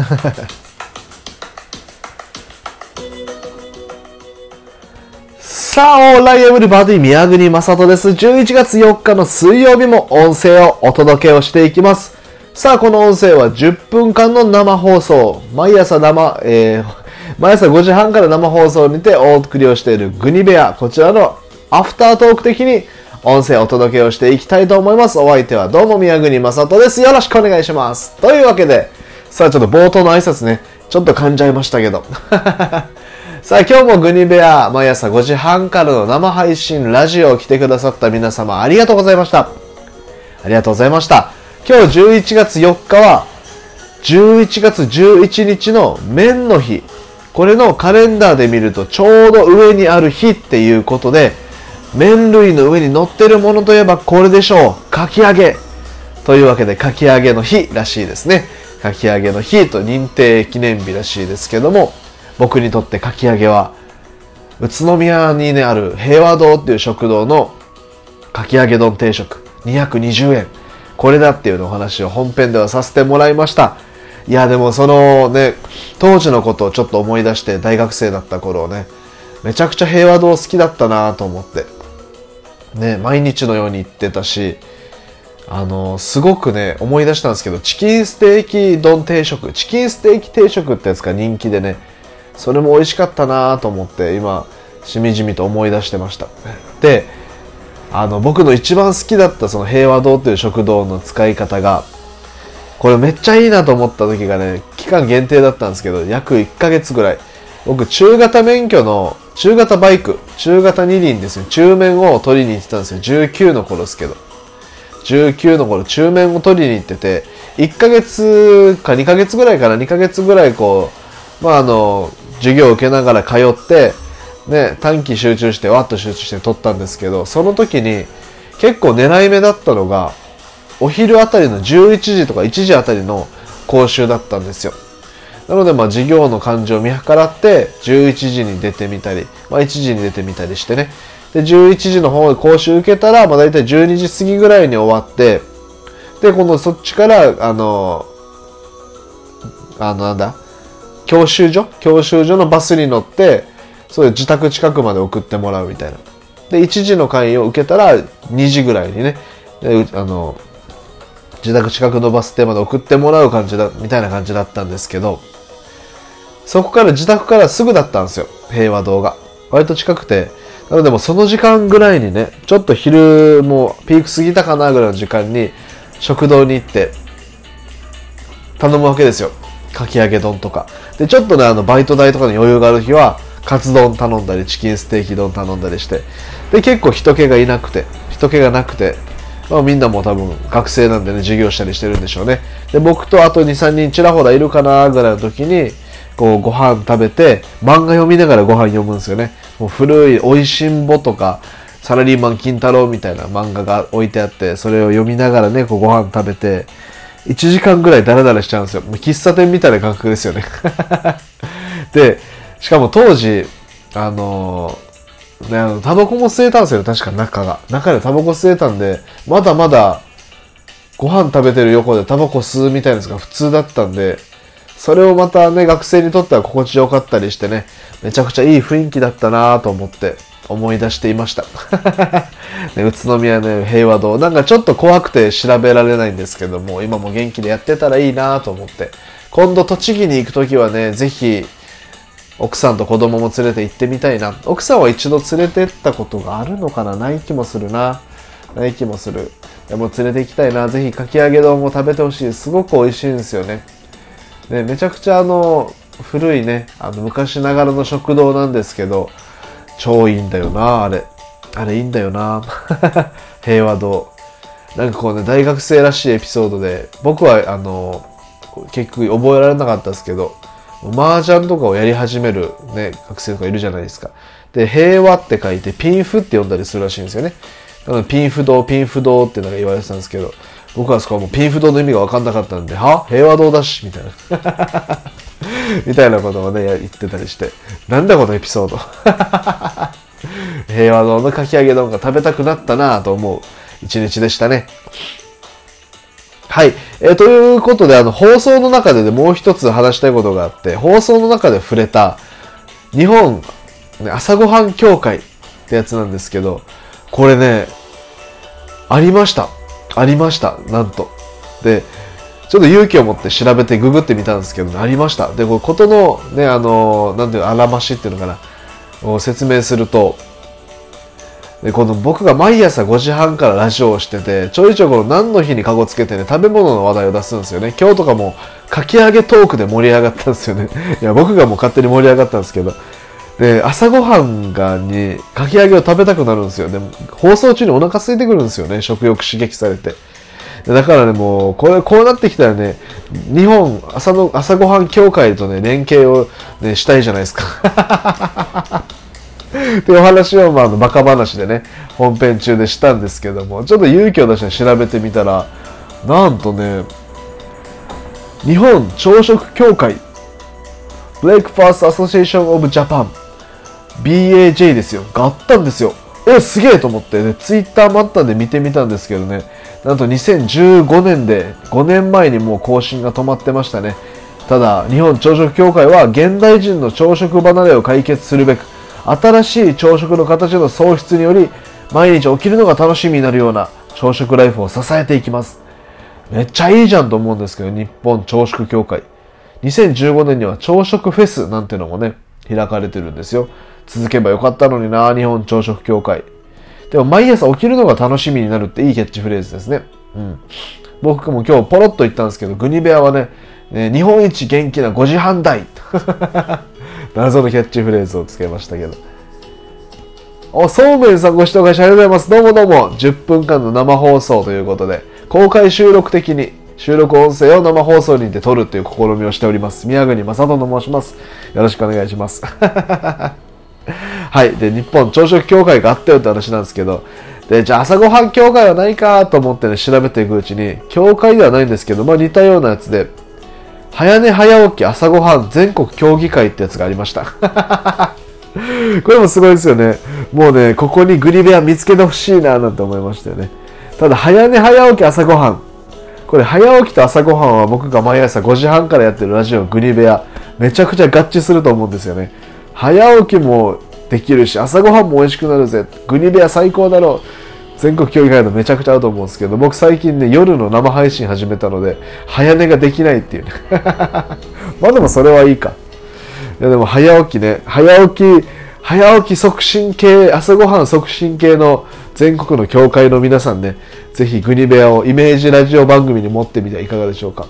さあ、オーライエブリバディ宮国正人です。11月4日の水曜日も音声をお届けをしていきます。さあ、この音声は10分間の生放送。毎朝生、えー、毎朝5時半から生放送にてお送りをしているグニベア。こちらのアフタートーク的に音声をお届けをしていきたいと思います。お相手はどうも宮国正人です。よろしくお願いします。というわけで、さあちょっと冒頭の挨拶ね、ちょっと噛んじゃいましたけど。さあ今日もグニベア毎朝5時半からの生配信ラジオを来てくださった皆様ありがとうございました。ありがとうございました。今日11月4日は11月11日の麺の日。これのカレンダーで見るとちょうど上にある日っていうことで麺類の上に乗ってるものといえばこれでしょう。かき揚げ。というわけでかき揚げの日らしいですね。かき揚げの日と認定記念日らしいですけども僕にとってかき揚げは宇都宮にねある平和堂っていう食堂のかき揚げ丼定食220円これだっていうのお話を本編ではさせてもらいました。いやでもそのね当時のことをちょっと思い出して大学生だった頃ねめちゃくちゃ平和堂好きだったなと思って。ね毎日のように行ってたしあのすごくね思い出したんですけどチキンステーキ丼定食チキンステーキ定食ってやつが人気でねそれも美味しかったなと思って今しみじみと思い出してました。であの僕の一番好きだったその平和堂という食堂の使い方がこれめっちゃいいなと思った時がね期間限定だったんですけど約1ヶ月ぐらい。僕中型免許の中型バイク中型二輪ですね中面を取りに行ってたんですよ。19の頃ですけど。19の頃中面を取りに行ってて1ヶ月か2ヶ月ぐらいかな2ヶ月ぐらいこうまああの授業を受けながら通って、ね、短期集中してわっと集中して取ったんですけど、その時に結構狙い目だったのが、お昼あたりの11時とか1時あたりの講習だったんですよ。なので、まあ、授業の感じを見計らって、11時に出てみたり、まあ、1時に出てみたりしてね。で、11時の方で講習受けたら、まあ、大体12時過ぎぐらいに終わって、で、今度そっちから、あの、あの、なんだ、教習所？教習所のバスに乗ってそういう自宅近くまで送ってもらうみたいな。で1時の会員を受けたら2時ぐらいにねあの自宅近くのバス停まで送ってもらう感じだみたいな感じだったんですけどそこから自宅からすぐだったんですよ平和堂が。割と近くてなのでもその時間ぐらいにねちょっと昼もピーク過ぎたかなぐらいの時間に食堂に行って頼むわけですよかき揚げ丼とか。で、ちょっとね、あの、バイト代とかに余裕がある日は、カツ丼頼んだり、チキンステーキ丼頼んだりして。で、結構人気がいなくて、人気がなくて、まあ、みんなも多分学生なんでね、授業したりしてるんでしょうね。で、僕とあと2、3人ちらほらいるかなぐらいの時に、こう、ご飯食べて、漫画読みながらご飯読むんですよね。もう古い、美味しんぼとか、サラリーマン金太郎みたいな漫画が置いてあって、それを読みながらね、こうご飯食べて、1時間ぐらいダラダラしちゃうんですよ。喫茶店みたいな感覚ですよね で、しかも当時、あのー、ね、あの、タバコも吸えたんですよ、確か中が。中でタバコ吸えたんで、まだまだ、ご飯食べてる横でタバコ吸うみたいなやつが普通だったんで、それをまたね、学生にとっては心地よかったりしてね、めちゃくちゃいい雰囲気だったなと思って、思い出していました。ね、宇都宮の平和堂。なんかちょっと怖くて調べられないんですけども、今も元気でやってたらいいなと思って。今度栃木に行くときはね、ぜひ、奥さんと子供も連れて行ってみたいな。奥さんは一度連れてったことがあるのかな？ない気もするな。ない気もする。でも連れて行きたいな。ぜひかき揚げ丼も食べてほしい。すごく美味しいんですよね。ね、めちゃくちゃあの、古いね、あの昔ながらの食堂なんですけど、超いいんだよな、あれ。あれいいんだよな。平和堂。なんかこうね、大学生らしいエピソードで、僕はあの、結局覚えられなかったですけど、麻雀とかをやり始めるね、学生とかいるじゃないですか。で、平和って書いて、ピンフって呼んだりするらしいんですよね。なので、ピンフ堂、ピンフ堂ってなんか言われてたんですけど、僕はそこはもうピンフ堂の意味が分かんなかったんで、は？平和堂だし？みたいな。みたいなことをね、言ってたりして。なんだこのエピソード？平和堂のかき揚げ丼が食べたくなったなぁと思う一日でしたね。はい。えーということで、あの、放送の中でね、もう一つ話したいことがあって、放送の中で触れた、日本、ね、朝ごはん協会ってやつなんですけど、これね、ありました。ありました。なんと。で、ちょっと勇気を持って調べてググってみたんですけど、ありました。で、これことのね、あの、なんていうの、あらましっていうのかな、を説明すると、で、この僕が毎朝5時半からラジオをしてて、ちょいちょいこの何の日にカゴつけてね、食べ物の話題を出すんですよね。今日とかも、かき揚げトークで盛り上がったんですよね。いや、僕がもう勝手に盛り上がったんですけど。で、朝ごはんがに、かき揚げを食べたくなるんですよ。でも、放送中にお腹空いてくるんですよね。食欲刺激されて。だからね、もう、これ、こうなってきたらね、日本朝の、朝ごはん協会とね、連携をね、したいじゃないですか。ってお話を、まあ、あのバカ話でね、本編中でしたんですけども、ちょっと勇気を出して調べてみたら、なんとね、日本朝食協会、Breakfast Association of Japan、BAJ ですよ。があったんですよ。え、すげえと思って、ね、ツイッターもあったんで見てみたんですけどね、なんと2015年で5年前にもう更新が止まってましたね。ただ、日本朝食協会は現代人の朝食離れを解決するべく、新しい朝食の形の創出により、毎日起きるのが楽しみになるような朝食ライフを支えていきます。めっちゃいいじゃんと思うんですけど、日本朝食協会。2015年には朝食フェスなんてのもね、開かれてるんですよ。続けばよかったのにな、日本朝食協会。でも毎朝起きるのが楽しみになるっていいキャッチフレーズですね。うん。僕も今日ポロッと言ったんですけど、グニベアはね、ね日本一元気な5時半台。謎のキャッチフレーズをつけましたけど。お、そうめんさんご視聴会社ありがとうございます。どうもどうも。10分間の生放送ということで、公開収録的に収録音声を生放送にて撮るという試みをしております。宮国正人と申します。よろしくお願いします。はい。で、日本朝食協会があったよって話なんですけど、で、じゃあ朝ごはん協会はないかと思ってね、調べていくうちに、協会ではないんですけど、まあ似たようなやつで、早寝早起き朝ごはん全国協議会ってやつがありました。これもすごいですよね。もうね、ここにグリベア見つけてほしいななんて思いましたよね。ただ、早寝早起き朝ごはん。これ、早起きと朝ごはんは僕が毎朝5時半からやってるラジオグリベア、めちゃくちゃ合致すると思うんですよね。早起きもできるし、朝ごはんも美味しくなるぜ。グリベア最高だろう。全国協議会のめちゃくちゃ合うと思うんですけど、僕最近ね、夜の生配信始めたので、早寝ができないっていうね。まあでもそれはいいか。いやでも早起きね、早起き、早起き促進系、朝ごはん促進系の全国の協会の皆さんね、ぜひグニベアをイメージラジオ番組に持ってみてはいかがでしょうか。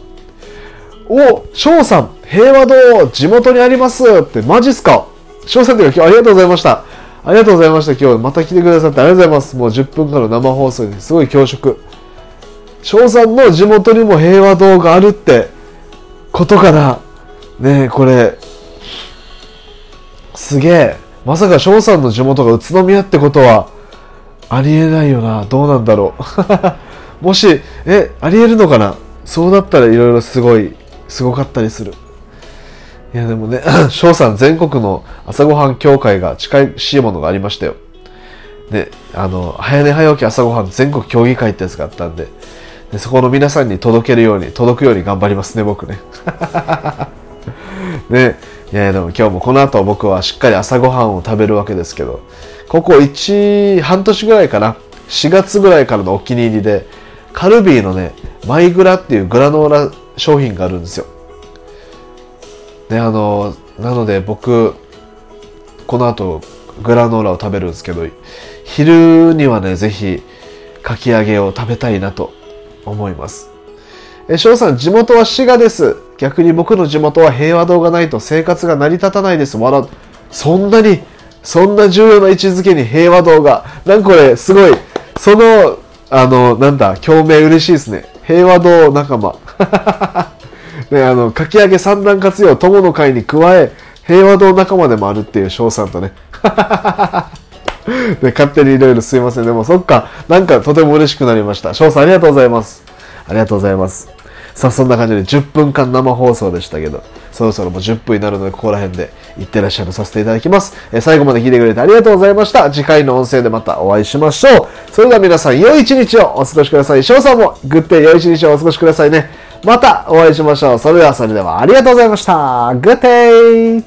お、翔さん、平和堂、地元にありますって、マジっすか？翔さんというか今日ありがとうございました。ありがとうございました。今日また来てくださってありがとうございます。もう10分間の生放送ですごい恐縮。翔さんの地元にも平和堂があるってことかな。ねえ、これ、すげえ。まさか翔さんの地元が宇都宮ってことは、ありえないよな。どうなんだろう。もし、え、ありえるのかなそうだったらいろいろすごい、すごかったりする。いやでもね、翔さん全国の朝ごはん協会が近いしいものがありましたよ。ね、あの、早寝早起き朝ごはん全国協議会ってやつがあったんで、でそこの皆さんに届けるように、届くように頑張りますね、僕ね。ね、いやいやでも今日もこの後僕はしっかり朝ごはんを食べるわけですけど、ここ1、半年ぐらいかな、4月ぐらいからのお気に入りで、カルビーのね、マイグラっていうグラノーラ商品があるんですよ。ね、あの、なので僕、この後、グラノーラを食べるんですけど、昼にはね、ぜひ、かき揚げを食べたいなと思います。え、翔さん、地元は滋賀です。逆に僕の地元は平和堂がないと生活が成り立たないです。笑。そんなに、そんな重要な位置づけに平和堂が。なんかこれ、すごい、その、あの、なんだ、共鳴嬉しいですね。平和堂仲間。ね、あの、かき揚げ三段活用、友の会に加え、平和堂仲間でもあるっていう翔さんとね。ね勝手にいろいろすいません。でもそっか、なんかとても嬉しくなりました。翔さんありがとうございます。ありがとうございます。さあ、そんな感じで10分間生放送でしたけど、そろそろもう10分になるので、ここら辺でいってらっしゃるさせていただきます。え最後まで聞いてくれてありがとうございました。次回の音声でまたお会いしましょう。それでは皆さん、良い一日をお過ごしください。翔さんも、グッデイ良い一日をお過ごしくださいね。またお会いしましょう。それではそれではありがとうございました。グッデイ